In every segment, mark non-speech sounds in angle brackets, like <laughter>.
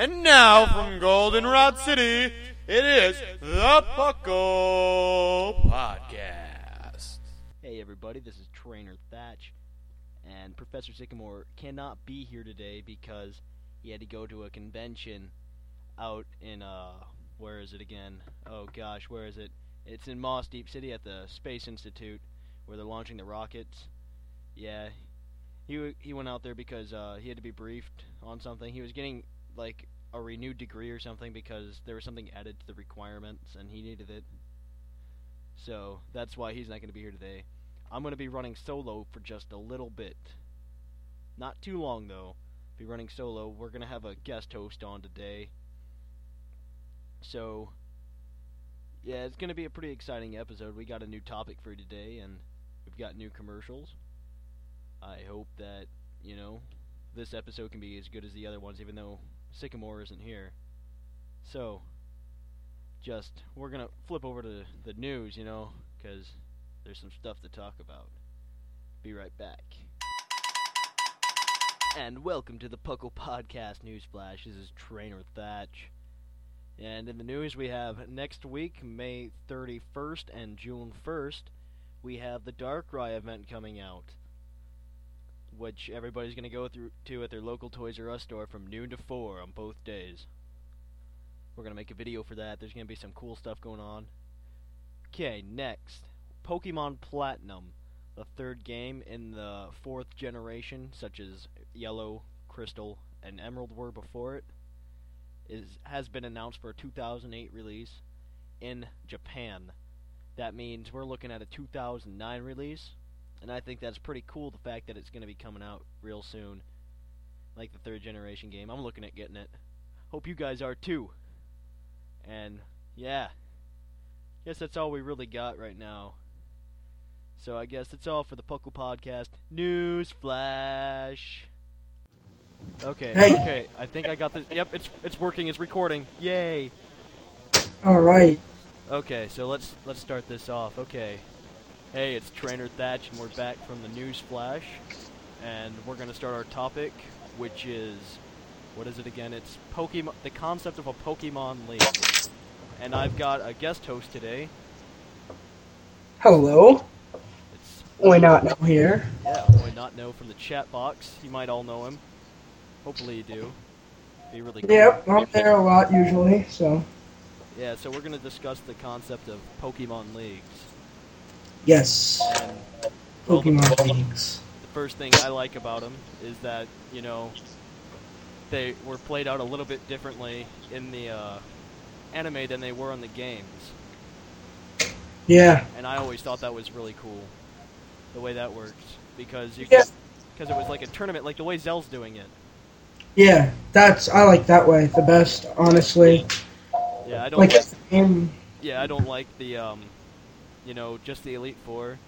And now from Goldenrod City, it is the Puckle Podcast. Hey everybody, this is Trainer Thatch, and Professor Sycamore cannot be here today because he had to go to a convention out in uh, where is it again? Oh gosh, where is it? It's in Mossdeep City at the Space Institute where they're launching the rockets. Yeah, he he went out there because uh, he had to be briefed on something. He was getting like a renewed degree or something because there was something added to the requirements and he needed it. So that's why he's not going to be here today. I'm going to be running solo for just a little bit. Not too long though. Be running solo. We're going to have a guest host on today. So yeah, it's going to be a pretty exciting episode. We got a new topic for today and we've got new commercials. I hope that, you know, this episode can be as good as the other ones even though Sycamore isn't here. So, just we're gonna flip over to the news, you know, because there's some stuff to talk about. Be right back. And welcome to the Puckle Podcast Newsflash. This is Trainer Thatch. And in the news, we have next week, May 31st and June 1st, we have the Darkrai event coming out which everybody's going to go through to at their local Toys R Us store from noon to 4 on both days. We're going to make a video for that. There's going to be some cool stuff going on. Okay, next. Pokemon Platinum, the third game in the fourth generation, such as Yellow, Crystal, and Emerald were before it, is has been announced for a 2008 release in Japan. That means we're looking at a 2009 release and I think that's pretty cool, the fact that it's going to be coming out real soon. Like the third generation game. I'm looking at getting it. Hope you guys are too. And, yeah. Guess that's all we really got right now. So I guess that's all for the Puckle Podcast. News Flash. Okay, Hey. okay. I think I got this. Yep, it's it's working. It's recording. Yay. All right. Okay, so let's let's start this off. Okay. Hey, it's Trainer Thatch, and we're back from the news flash, and we're gonna start our topic, which is what is it again? It's Pokemon. The concept of a Pokemon League, and I've got a guest host today. Hello. It's Why not know here? yeah, boy, not know from the chat box. You might all know him. Hopefully you do. Be really cool. Yep, I'm there a lot usually. So Yeah, so we're gonna discuss the concept of Pokemon Leagues. Yes, the- Pokemon leagues. the first thing I like about them is that you know they were played out a little bit differently in the uh, anime than they were in the games, Yeah. and I always thought that was really cool, the way that works because you Yeah. because it was like a tournament, like the way Zell's doing it. Yeah, that's I like that way the best, honestly. Yeah, I don't Like, like, um, yeah I don't like the um, you know just the Elite Four.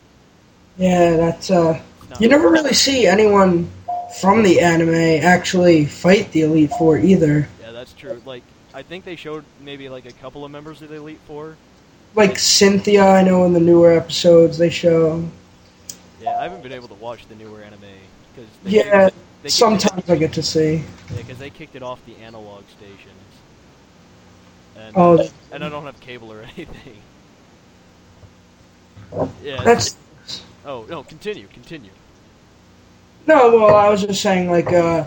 yeah, that's uh, you never really see anyone from the anime actually fight the Elite Four either. Yeah, that's true. Like I think they showed maybe like a couple of members of the Elite Four. Like Cynthia, I know in the newer episodes they show. Yeah, I haven't been able to watch the newer anime because Yeah, they sometimes I get to see. Yeah, because they kicked it off the analog stations. And, Oh, and I don't have cable or <laughs> anything. Yeah, that's Oh no, continue, continue. No, well, I was just saying, like, uh,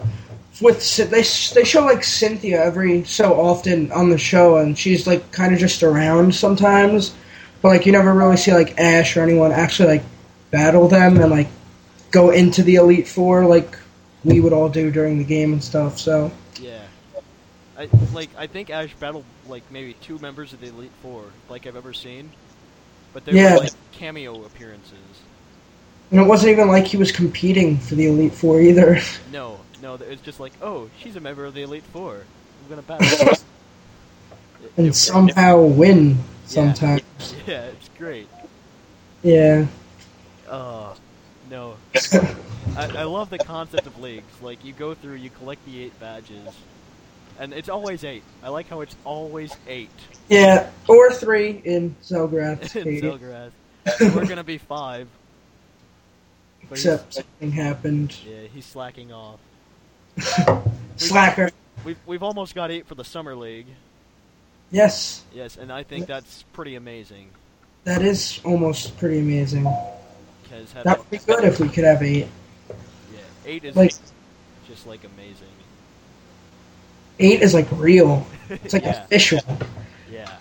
with they they show like Cynthia every so often on the show, and she's like kind of just around sometimes, but like you never really see like Ash or anyone actually like battle them and like go into the Elite Four like we would all do during the game and stuff. So Yeah. I like I think Ash battled like maybe two members of the Elite Four, like I've ever seen. But they Yeah. were like cameo appearances. and it wasn't even like he was competing for the Elite Four either. <laughs> No, no, it's just like, oh, she's a member of the Elite Four. I'm gonna <laughs> battle. her." It- and it- somehow win sometimes. <laughs> Yeah, it's great. Yeah. Uh, no. I, I love the concept of leagues. Like, you go through, you collect the eight badges, and it's always eight. I like how it's always eight Yeah, or three in Zelgrath. <laughs> in Zelgrath. <laughs> We're gonna be five. Except something happened. yeah, he's slacking off. <laughs> Slacker. We've we've almost got eight for the summer league. Yes, Yes, and I think that's pretty amazing. that is almost pretty amazing. That would be good if we could have eight. yeah, eight is Like- just like amazing. Eight is like real. It's like <laughs> yeah, official. yeah.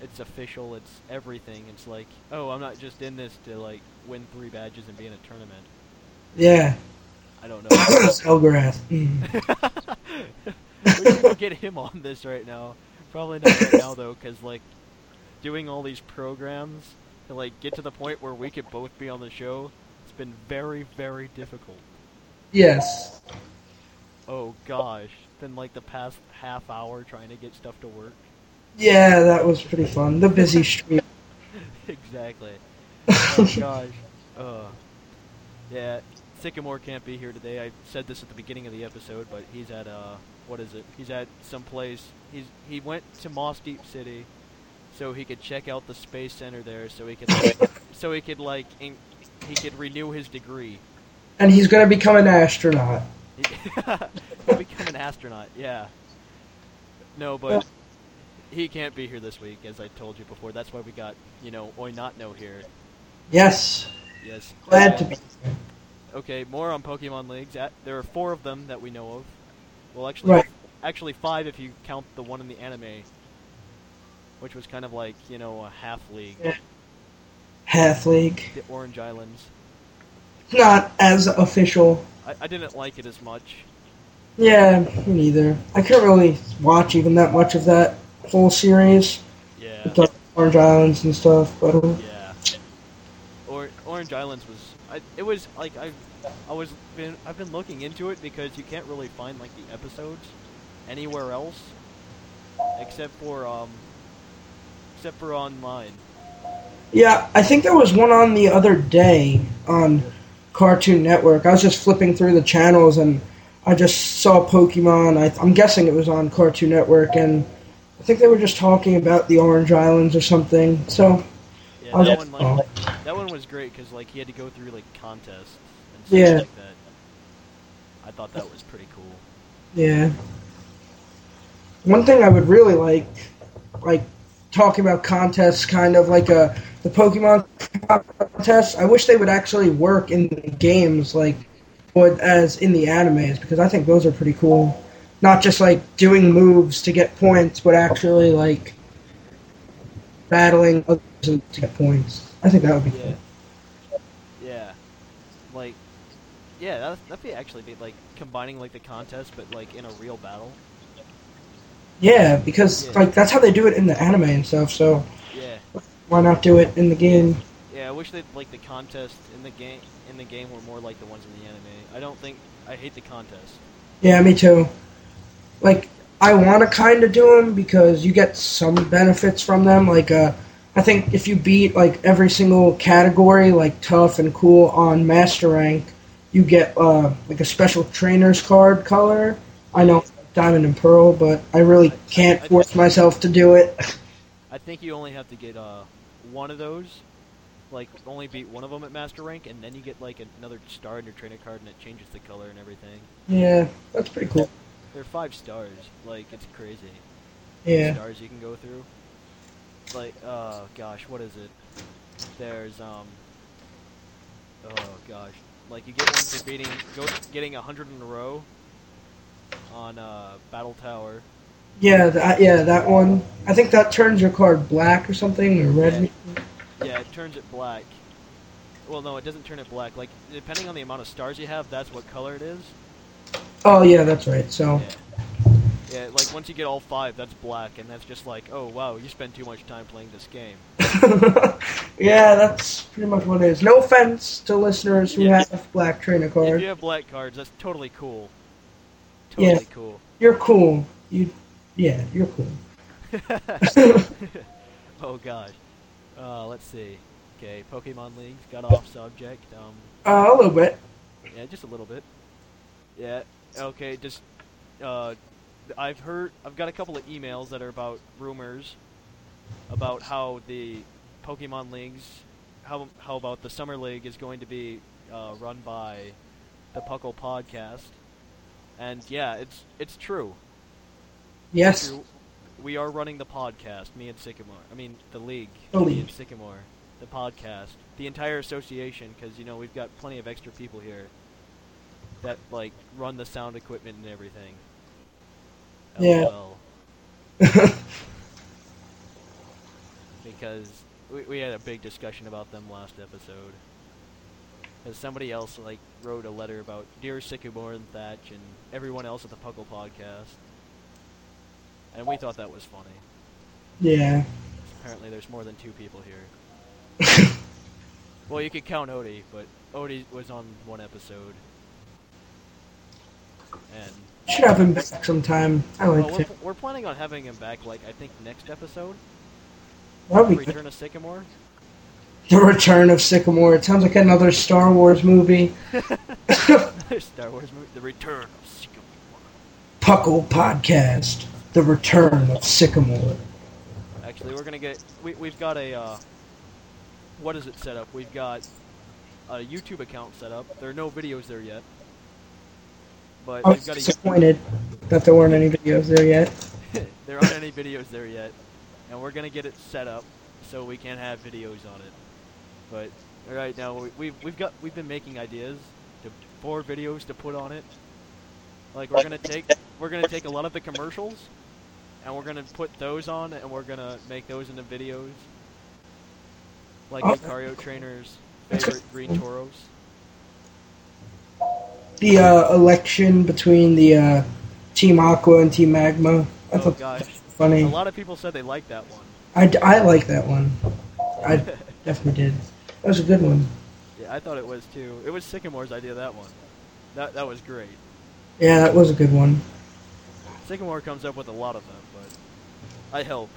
It's official. It's everything. It's like, oh, I'm not just in this to like win three badges and be in a tournament. Yeah. I don't know. <coughs> Zelgrath. Mm. <laughs> we should go get him on this right now. Probably not right now though, because like doing all these programs to like get to the point where we could both be on the show. It's been very, very difficult. Yes. Oh gosh, been like the past half hour trying to get stuff to work. Yeah, that was pretty fun. The busy <laughs> street. exactly. <laughs> Oh gosh. Uh, yeah, Sycamore can't be here today. I said this at the beginning of the episode, but he's at uh, what is it? He's at some place. He's he went to Mossdeep City, so he could check out the space center there, so he could like, <laughs> so he could like in, he could renew his degree. And he's gonna become an astronaut. He'll <laughs> become an astronaut. Yeah. No, but he can't be here this week, as I told you before. That's why we got you know Oi Not Know here. Yes. Yes. Glad to be. Okay, more on Pokemon leagues. There are four of them that we know of. Well, actually, Right. actually five if you count the one in the anime, which was kind of like you know a half league, Yeah. Half League. the Orange Islands. Not as official. I, I didn't like it as much. Yeah, me neither. I couldn't really watch even that much of that whole series. Yeah, with the Orange Islands and stuff, but uh, yeah. Or Orange Islands was. I, it was like I, I was been I've been looking into it because you can't really find like the episodes anywhere else, except for um, except for online. yeah, I think there was one on the other day on Cartoon Network. I was just flipping through the channels and I just saw Pokemon. I, I'm guessing it was on Cartoon Network, and I think they were just talking about the Orange Islands or something. So Yeah, that just- one like oh. that one was great because like he had to go through like contests and stuff Yeah. like that. I thought that was pretty cool. Yeah. One thing I would really like, like talking about contests, kind of like a the Pokemon contests. I wish they would actually work in games, like would as in the animes, because I think those are pretty cool. Not just like doing moves to get points, but actually like battling others to get points. I think that would be Yeah. cool. Yeah. Like, yeah, that that'd be actually be like combining like the contest, but like in a real battle. Yeah, because Yeah. like that's how they do it in the anime and stuff. So Yeah. why not do it in the game? Yeah, I wish that like the contest in the game in the game were more like the ones in the anime. I don't think I hate the contest. Yeah, me too. Like, I want to kind of do them because you get some benefits from them. Like, uh, I think if you beat like every single category, like tough and cool on master rank, you get uh, like a special trainer's card color. I know diamond and pearl, but I really can't force myself to do it. I think you only have to get uh one of those, like only beat one of them at master rank, and then you get like another star in your trainer card, and it changes the color and everything. yeah, that's pretty cool. They're five stars, like it's crazy. Yeah, Stars you can go through. Like, oh gosh, what is it? There's um, Oh gosh, like you get one for beating, go, getting a hundred in a row on uh, Battle Tower. Yeah, that, yeah, that one. I think that turns your card black or something or red. Yeah, it turns it black. Well, no, it doesn't turn it black. Like depending on the amount of stars you have, that's what color it is. Oh yeah, that's right. So Yeah. Yeah, like once you get all five, that's black, and that's just like, oh wow, you spend too much time playing this game. <laughs> yeah, that's pretty much what it is. No offense to listeners who Yeah. have black trainer cards. If you have black cards, that's totally cool. Totally Yeah. cool. You're cool. You, yeah, you're cool. <laughs> oh gosh. Uh, let's see. Okay, Pokemon Leagues got off subject. Um, Uh, a little bit. yeah, just a little bit. Yeah. Okay, just uh, I've heard I've got a couple of emails that are about rumors about how the Pokemon Leagues how how about the Summer League is going to be uh, run by the Puckle Podcast. And yeah, it's it's true. Yes. We are running the podcast, me and Sycamore. I mean, the league, The me league. and Sycamore, the podcast, the entire association, because you know we've got plenty of extra people here that like run the sound equipment and everything. Yeah. <laughs> Because we, we had a big discussion about them last episode. Because somebody else like wrote a letter about dear Sycamore and Thatch and everyone else at the Puckle podcast, and we thought that was funny. yeah. Apparently, there's more than two people here. <laughs> well, you could count Odie, but Odie was on one episode, and Should have him back sometime. I well, like we're, it. we're planning on having him back. Like I think next episode, good. Return of Sycamore. The Return of Sycamore. It sounds like another Star Wars movie. Star Wars movie, The Return of Sycamore. Puckle Podcast. The Return of Sycamore. Actually, we're gonna get. We, we've got a. Uh, what is it set up? We've got a YouTube account set up. There are no videos there yet, but I was got a. disappointed that there weren't any videos there yet. <laughs> there aren't any videos there yet, and we're gonna get it set up so we can have videos on it. But right now we, we've we've got we've been making ideas to for videos to put on it. Like we're gonna take we're gonna take a lot of the commercials, and we're gonna put those on, and we're gonna make those into videos. Like Oh. Lucario Trainer's favorite green toros. The uh, election between the uh, Team Aqua and Team Magma. I Oh thought gosh, funny. a lot of people said they liked that one. I, d- I like that one. I <laughs> definitely did. That was a good one. Yeah, I thought it was too. It was Sycamore's idea that one. That that was great. Yeah, that was a good one. Sycamore comes up with a lot of them, but I help.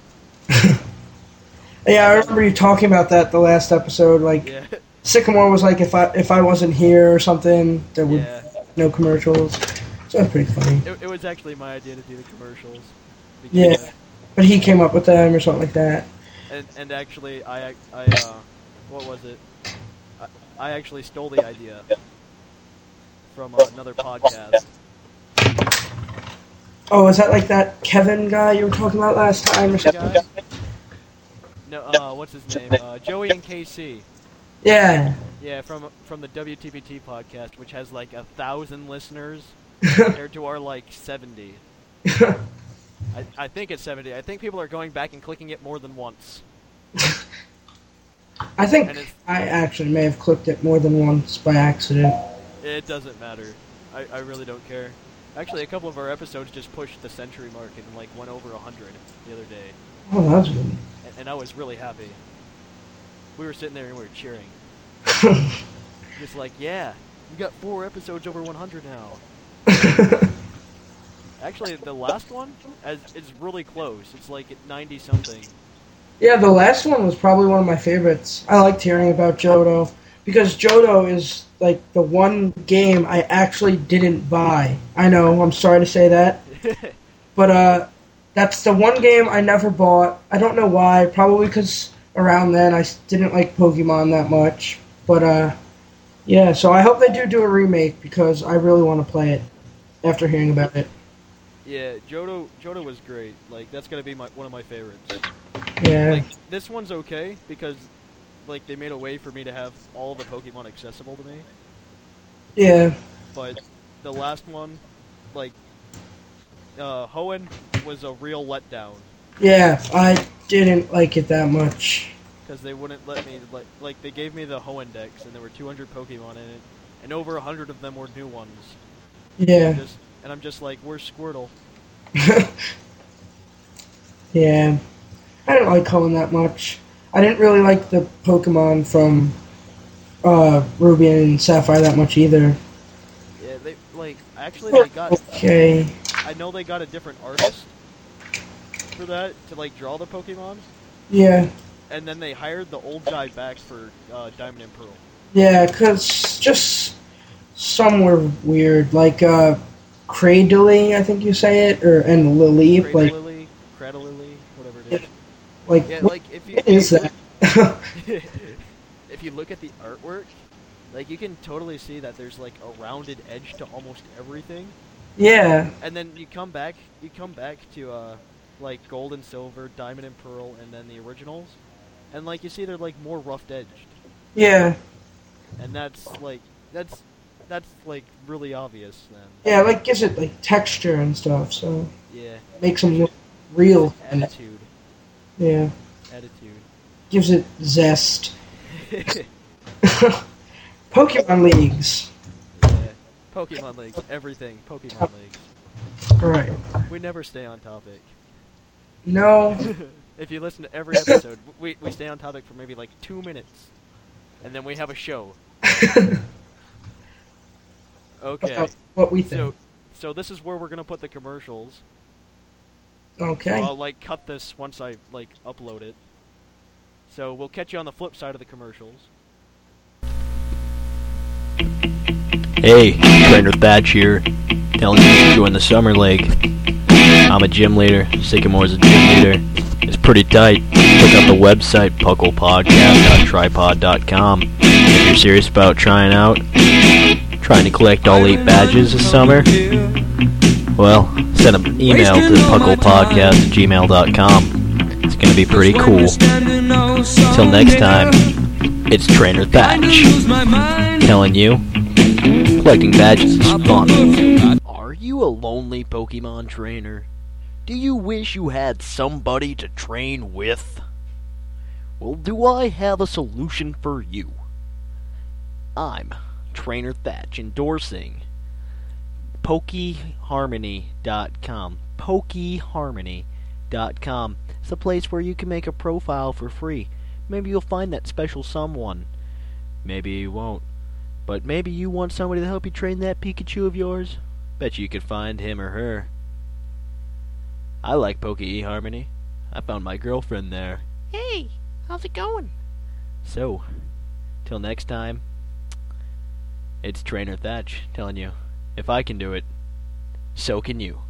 <laughs> Yeah, I remember you talking about that the last episode. Like Yeah, <laughs> Sycamore was like, if I if I wasn't here or something, there would yeah. no commercials. So that's pretty funny. It, it was actually my idea to do the commercials. Yeah. But he came up with them or something like that. And and actually, I I uh, what was it? I, I actually stole the idea from uh, another podcast. Oh, is that like that Kevin guy you were talking about last time or something? Guy? No, uh, what's his name? Uh, Joey and KC. Yeah. Yeah, from from the WTPT podcast, which has like a thousand listeners <laughs> compared to our like seventy. <laughs> I, I think it's 70. I think people are going back and clicking it more than once. I think I actually may have clicked it more than once by accident. It doesn't matter. I, I really don't care. Actually, a couple of our episodes just pushed the century mark and like went over 100 the other day. Oh, that was good. And, and I was really happy. We were sitting there and we were cheering. <laughs> Just like, yeah, we got four episodes over 100 now. <laughs> Actually, the last one is, is really close. It's like at 90 something. Yeah, the last one was probably one of my favorites. I liked hearing about Johto because Johto is like the one game I actually didn't buy. I know, I'm sorry to say that, <laughs> but uh, that's the one game I never bought. I don't know why. Probably because around then I didn't like Pokemon that much. But uh, yeah. So I hope they do do a remake because I really want to play it after hearing about it. yeah, Johto Johto was great. Like that's gonna be my one of my favorites. Yeah. Like this one's okay because like they made a way for me to have all the Pokemon accessible to me. Yeah. but the last one, like, uh, Hoenn was a real letdown Yeah, I didn't like it that much. because they wouldn't let me like like they gave me the Hoenn dex and there were 200 Pokemon in it, and over 100 of them were new ones. Yeah. Just and I'm just like, where's Squirtle? <laughs> yeah. I didn't like Hoenn that much. I didn't really like the Pokemon from uh, Ruby and Sapphire that much either. Yeah, they like actually they got. Okay. I know they got a different artist for that to like draw the Pokemon, Yeah. and then they hired the old guy back for uh, Diamond and Pearl. Yeah, because just some were weird. Like, uh, Cradily, I think you say it, or and Lily. Like, Cradlily, Cradlily, whatever it is. Like, Yeah, what like if you is if you that? look- <laughs> if you look at the artwork, like you can totally see that there's like a rounded edge to almost everything. yeah. And then you come back, you come back to uh, like gold and silver, diamond and pearl, and then the originals, and like you see they're like more rough edged, Yeah. and that's like that's that's like really obvious then. Yeah, like, gives it, like, texture and stuff, so Yeah, makes them look real. And, attitude, yeah. attitude. Gives it zest. <laughs> Pokemon Leagues. yeah. Pokemon Leagues, everything. Pokemon Leagues. Alright. We never stay on topic. No. <laughs> if you listen to every episode, we, we stay on topic for maybe like two minutes, and then we have a show. <laughs> Okay, About what we think. so so this is where we're gonna put the commercials. Okay. So I'll like cut this once I like upload it. So we'll catch you on the flip side of the commercials. Hey, Trainer Thatch here, telling you to join the Summer League. I'm a gym leader. Sycamore's a gym leader. It's pretty tight. Check out the website, pucklepodcast.tripod.com. If you're serious about trying out, trying to collect all eight badges this summer, well, send an email to pucklepodcast at gmail.com. It's going to be pretty cool. Till next time, it's Trainer Thatch telling you collecting badges is fun. Are you a lonely Pokemon trainer? Do you wish you had somebody to train with? Well, do I have a solution for you? I'm Trainer Thatch endorsing PokeHarmony.com. PokeHarmony.com. It's a place where you can make a profile for free. Maybe you'll find that special someone. Maybe you won't. But maybe you want somebody to help you train that Pikachu of yours? Bet you could find him or her. I like Poke eHarmony. I found my girlfriend there. Hey, how's it going? So, till next time, it's Trainer Thatch telling you, if I can do it, so can you.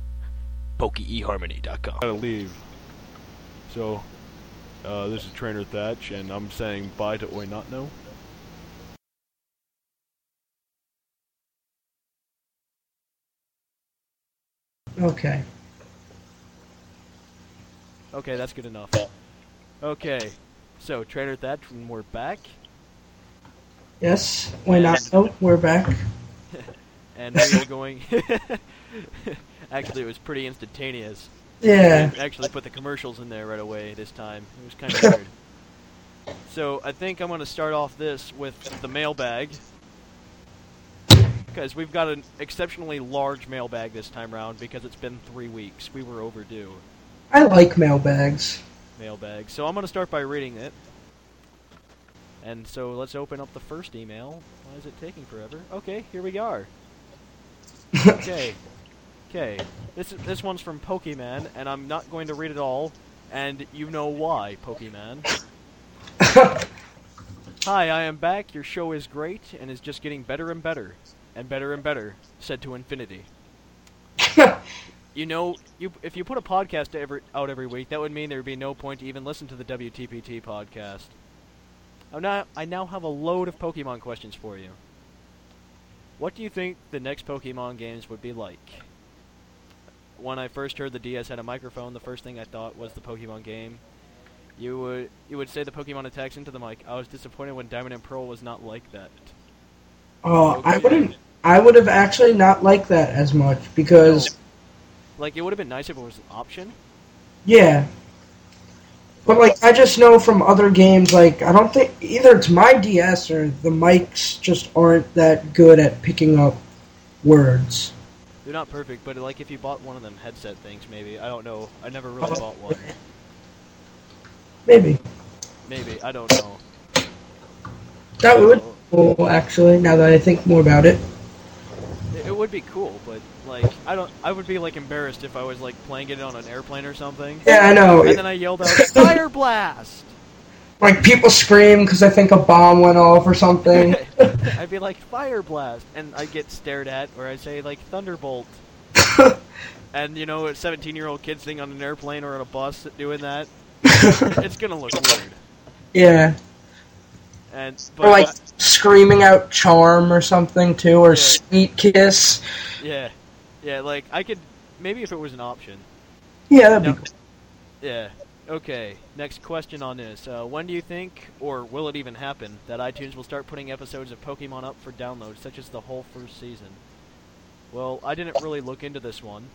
PokeEHarmony.com. gotta leave. So, uh, this is Trainer Thatch, and I'm saying bye to Oi Not Know. Okay. Okay, that's good enough. Okay, so Trainer Thatch, when we're back, Yes. Why not? Oh, we're back. <laughs> and we are going. <laughs> Actually, it was pretty instantaneous. Yeah. Actually put the commercials in there right away this time. It was kind of weird. <laughs> So I think I'm going to start off this with the mailbag. Because we've got an exceptionally large mailbag this time around because it's been three weeks. We were overdue. I like mailbags. Mailbag. So I'm going to start by reading it. And so let's open up the first email. Why is it taking forever? Okay, here we are. Okay. Okay. This this one's from Pokemon, and I'm not going to read it all, and you know why, Pokemon. <laughs> Hi, I am back. Your show is great and is just getting better and better, and better and better, said to infinity. <laughs> You know, you if you put a podcast every, out every week, that would mean there would be no point to even listen to the WTPT podcast. I'm now, I now have a load of Pokemon questions for you. What do you think the next Pokemon games would be like? When I first heard the DS had a microphone, the first thing I thought was the Pokemon game. You would you would say the Pokemon attacks into the mic. I was disappointed when Diamond and Pearl was not like that. Oh, I wouldn't. I would have actually not liked that as much because Like, it would have been nice if it was an option. yeah. But like I just know from other games, like I don't think either it's my DS or the mics just aren't that good at picking up words. They're not perfect, but like if you bought one of them headset things, maybe I don't know. I never really uh-huh. bought one. Maybe Maybe I don't know. that would be cool actually. Now that I think more about it. It, it would be cool, but like I don't. I would be like embarrassed if I was like playing it on an airplane or something, Yeah, I know. and then I yelled out <laughs> "Fire blast!" like people scream because I think a bomb went off or something. <laughs> <laughs> I'd be like "Fire blast!" and I'd get stared at, or I'd say like "Thunderbolt." And you know, a 17-year-old kid sitting on an airplane or on a bus doing that, it's gonna look weird. yeah, And but or like screaming out charm or something too, or Yeah. sweet kiss. yeah, yeah, like I could maybe if it was an option. Yeah, that'd No. be cool. Yeah. Okay. Next question on this: uh, When do you think, or will it even happen, that iTunes will start putting episodes of Pokemon up for download, such as the whole first season? Well, I didn't really look into this one.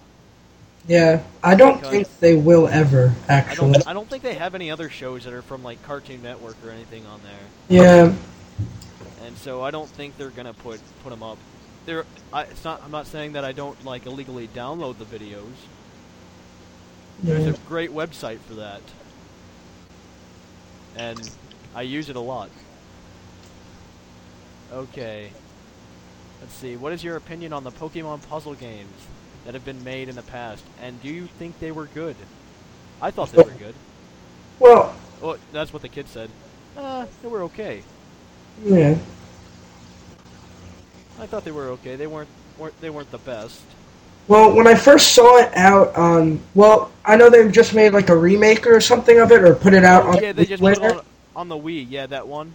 Yeah, I don't think they will ever I actually. don't. I don't think they have any other shows that are from like Cartoon Network or anything on there, Yeah, and so I don't think they're gonna put put them up. They're. I, it's not. I'm not saying that I don't like illegally download the videos. There's a great website for that. And I use it a lot. Okay. Let's see. What is your opinion on the Pokemon puzzle games that have been made in the past? And do you think they were good? I thought they were good. Well, Well, that's what the kid said. Uh, they were okay. yeah. I thought they were okay. They weren't, weren't they weren't the best. Well, when I first saw it out on, well, I know they've just made like a remake or something of it, or put it out on. yeah, they just put it on, on the Wii. Yeah, that one.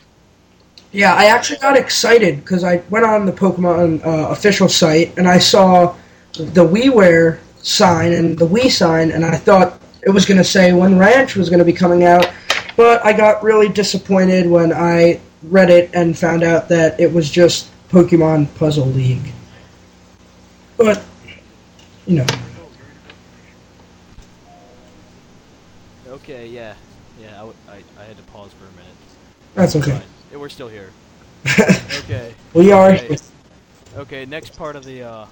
Yeah, I actually got excited because I went on the Pokemon uh, official site and I saw the WiiWare sign and the Wii sign, and I thought it was going to say when Ranch was going to be coming out, but I got really disappointed when I read it and found out that it was just Pokemon Puzzle League. But, you know, Okay, yeah, yeah. I, w- I, I had to pause for a minute. that's okay. Yeah, we're still here. <laughs> Okay. we are. Okay. Okay, next part of the uh,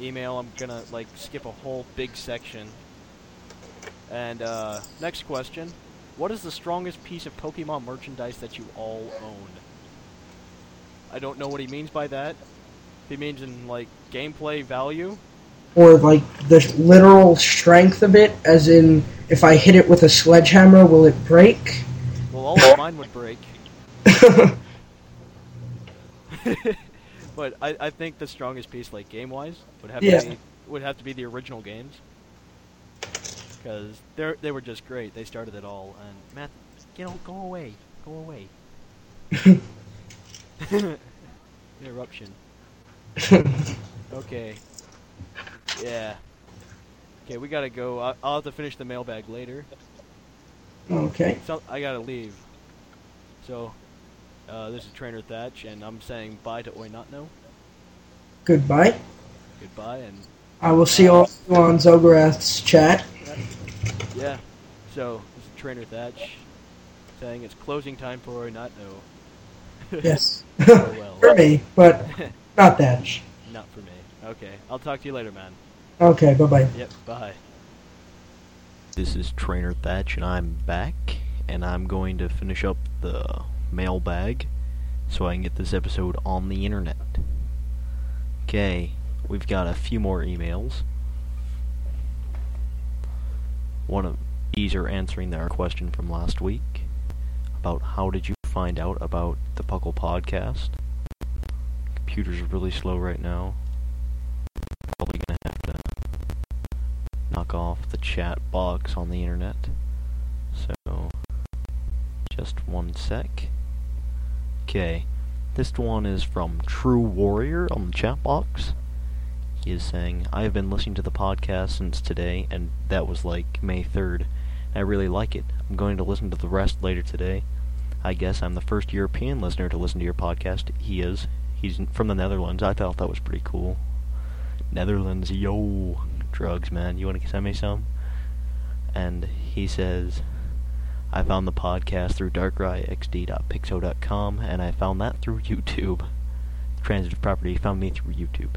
email, I'm gonna like skip a whole big section. And uh, next question: What is the strongest piece of Pokemon merchandise that you all own? I don't know what he means by that. He means in like gameplay value. Or like the literal strength of it, as in if I hit it with a sledgehammer, will it break? Well, all of <laughs> mine would break. <laughs> but I, I think the strongest piece, like game wise, would have Yeah. to be would have to be the original games because they they were just great. They started it all. And Matt, you know, go away, go away. <laughs> <laughs> Interruption. <laughs> Okay. Yeah. Okay, we gotta go. I, I'll have to finish the mailbag later. okay. So I gotta leave. So, uh, this is Trainer Thatch, and I'm saying bye to Oi Not Know. Goodbye. Goodbye, and I will see all of you on Zograth's chat. yeah. So this is Trainer Thatch saying it's closing time for Oi Not Know. Yes. <laughs> Oh, <laughs> for me, but <laughs> not that. Not for me. Okay, I'll talk to you later, man. Okay, bye bye. Yep. Bye. This is Trainer Thatch, and I'm back, and I'm going to finish up the mailbag so I can get this episode on the internet. Okay, we've got a few more emails. One of these are answering our question from last week about how did you find out about the Puckle podcast. Computer's are really slow right now. Probably gonna have to knock off the chat box on the internet. So, just one sec. Okay, this one is from True Warrior on the chat box. He is saying, I have been listening to the podcast since today, and that was like May 3rd. I really like it. I'm going to listen to the rest later today. I guess I'm the first European listener to listen to your podcast. He is. He's from the Netherlands. I thought that was pretty cool. Netherlands, yo, drugs, man. You want to send me some? And he says, I found the podcast through darkrayxd.pixo.com, and I found that through YouTube. Transitive Property found me through YouTube.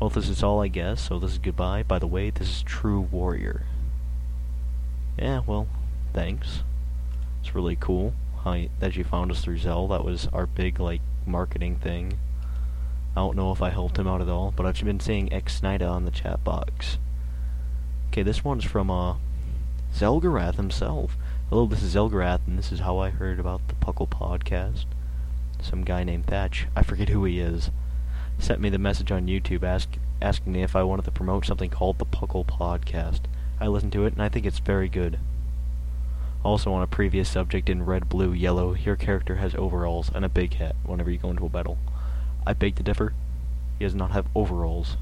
Well, this is all, I guess, so this is goodbye. By the way, this is True Warrior. Yeah, well, thanks. It's really cool how that you found us through Zell. That was our big, like, marketing thing. I don't know if I helped him out at all, but I've been seeing X Snyder on the chat box. Okay, this one's from, uh, Zelgarath himself. Hello, this is Zelgarath, and this is how I heard about the Puckle podcast. Some guy named Thatch, I forget who he is, sent me the message on YouTube ask, asking me if I wanted to promote something called the Puckle podcast. I listened to it, and I think it's very good. Also, on a previous subject in red, blue, yellow, your character has overalls and a big hat whenever you go into a battle. I beg to differ. He does not have overalls.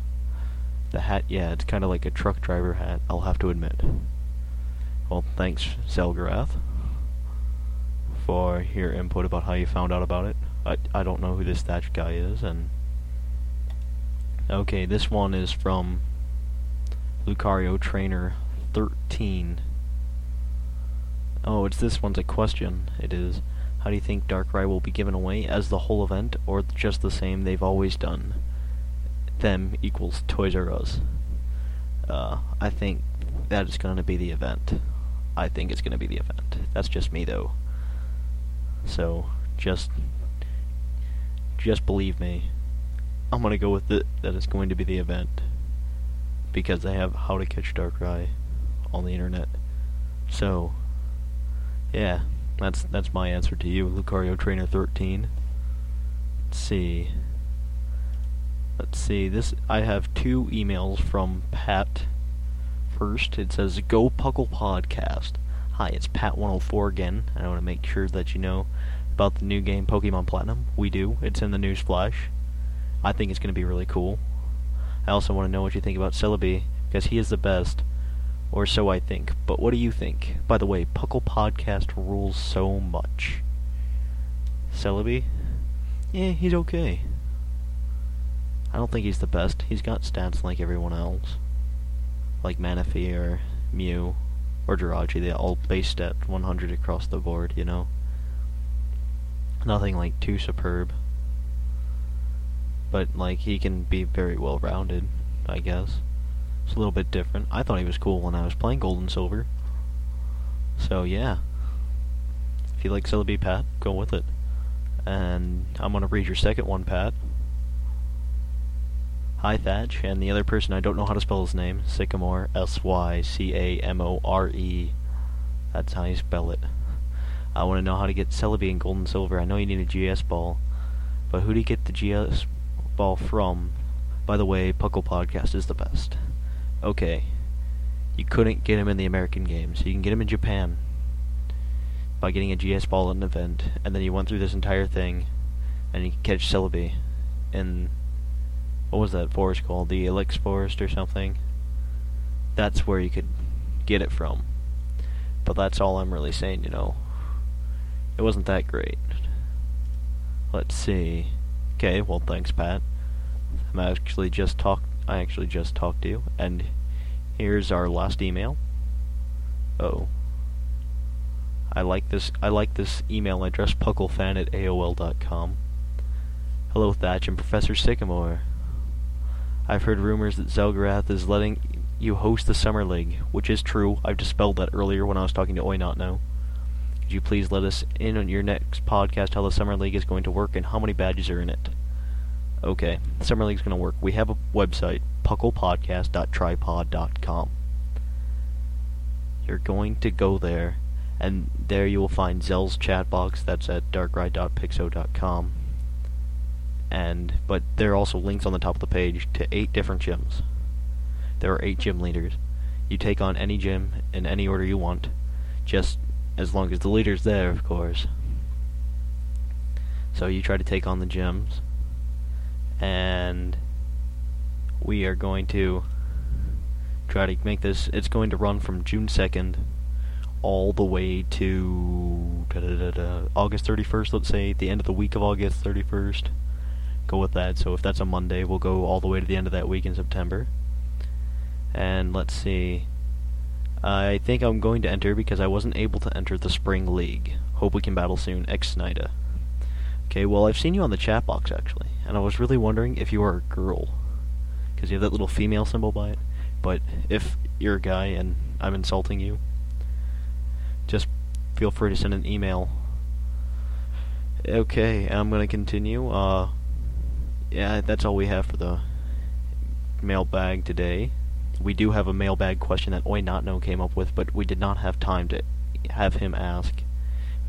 The hat, yeah, it's kind of like a truck driver hat, I'll have to admit. Well, thanks, Zelgarath, for your input about how you found out about it. I, I don't know who this Thatch guy is, and... Okay, this one is from Lucario Trainer 13. Oh, it's this one's a question. It is, how do you think Darkrai will be given away as the whole event, or just the same they've always done? Them equals Toys R Us. Uh, I think that is going to be the event. I think it's going to be the event. That's just me, though. So, just, just believe me. I'm going to go with it that it's going to be the event. Because they have How to Catch Darkrai on the internet. So, yeah, that's that's my answer to you, Lucario Trainer 13. Let's see. Let's see. This I have two emails from Pat. First, it says Go Puckle Podcast. Hi, it's Pat104 again. I want to make sure that you know about the new game Pokemon Platinum. We do. It's in the news flash. I think it's going to be really cool. I also want to know what you think about Celebi, because he is the best. Or so I think. But what do you think? By the way, Puckle Podcast rules so much. Celebi? Yeah, he's okay. I don't think he's the best. He's got stats like everyone else. Like Manaphy or Mew or Jirachi. They all based at 100 across the board, you know? Nothing like too superb. But, like, he can be very well rounded, I guess. It's a little bit different. I thought he was cool when I was playing Gold and Silver. So, yeah. If you like Celebi Pat, go with it. And I'm to read your second one, Pat. Hi, Thatch, and the other person, I don't know how to spell his name, Sycamore, S-Y-C-A-M-O-R-E. That's how you spell it. I want to know how to get Celebi in Gold and Silver. I know you need a GS ball, but who do you get the GS ball from? By the way, Puckle Podcast is the best. Okay, you couldn't get him in the American games. You can get him in Japan by getting a GS ball at an event, and then you went through this entire thing, and you catch Celebi in what was that forest called? The Ilex Forest or something? That's where you could get it from. But that's all I'm really saying, you know. It wasn't that great. Let's see. Okay, well thanks Pat. I'm actually just talked I actually just talked to you and here's our last email. Oh. I like this I like this email address pucklefan at AOL.com. Hello Thatch and Professor Sycamore. I've heard rumors that Zelgarath is letting you host the Summer League, which is true. I've dispelled that earlier when I was talking to Oi Not Know. Could you please let us in on your next podcast how the Summer League is going to work and how many badges are in it? Okay, Summer League's going to work. We have a website, pucklepodcast.tripod.com. You're going to go there, and there you will find Zell's chat box. That's at darkride.pixo.com and but there are also links on the top of the page to eight different gyms. There are eight gym leaders. You take on any gym in any order you want, just as long as the leader's there, of course. So you try to take on the gyms, and we are going to try to make this. It's going to run from June 2nd all the way to August 31st, let's say, the end of the week of August 31st go with that. So if that's a Monday, we'll go all the way to the end of that week in September. And let's see. I think I'm going to enter because I wasn't able to enter the Spring League. Hope we can battle soon. Ex Snida. Okay, well, I've seen you on the chat box, actually. And I was really wondering if you are a girl. Because you have that little female symbol by it. But if you're a guy and I'm insulting you, just feel free to send an email. Okay, I'm going to continue. Uh, yeah, that's all we have for the mailbag today. We do have a mailbag question that Oi Not Know came up with, but we did not have time to have him ask.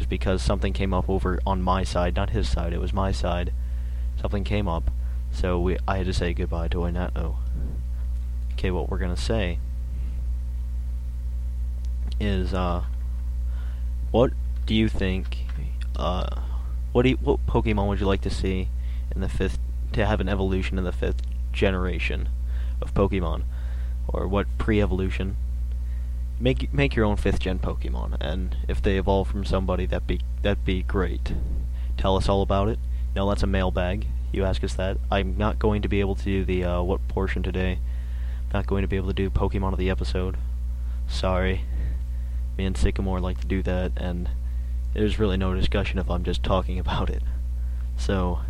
Was because something came up over on my side, not his side. It was my side. Something came up, so we I had to say goodbye to Know. Okay, what we're gonna say is, uh, what do you think? Uh, what do you, what Pokemon would you like to see in the fifth to have an evolution in the fifth generation of Pokemon, or what pre-evolution? Make make your own fifth gen Pokemon, and if they evolve from somebody, that be that'd be great. Tell us all about it. No, that's a mailbag. You ask us that. I'm not going to be able to do the uh, what portion today. Not going to be able to do Pokemon of the episode. Sorry. Me and Sycamore like to do that, and there's really no discussion if I'm just talking <laughs> about it. So,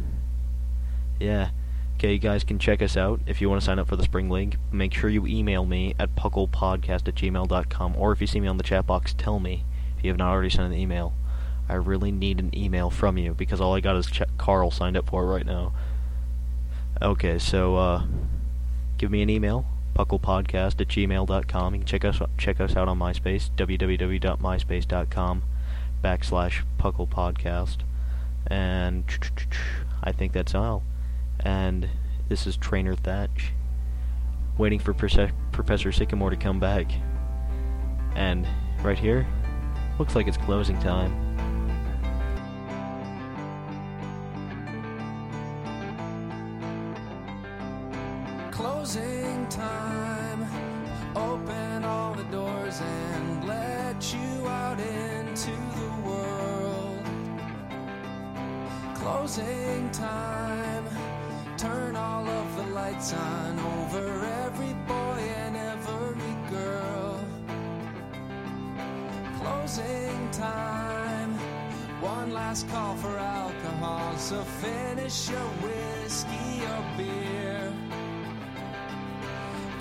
yeah. Okay, you guys can check us out if you want to sign up for the Spring League. Make sure you email me at pucklepodcast at gmail.com, or if you see me on the chat box, tell me if you have not already sent an email. I really need an email from you because all I got is Ch- Carl signed up for right now. Okay, so uh, give me an email, pucklepodcast at gmail.com. You can check us check us out on MySpace, www.myspace.com backslash pucklepodcast. And I think that's all. And this is Trainer Thatch, waiting for Professor Sycamore to come back. And right here, looks like it's closing time.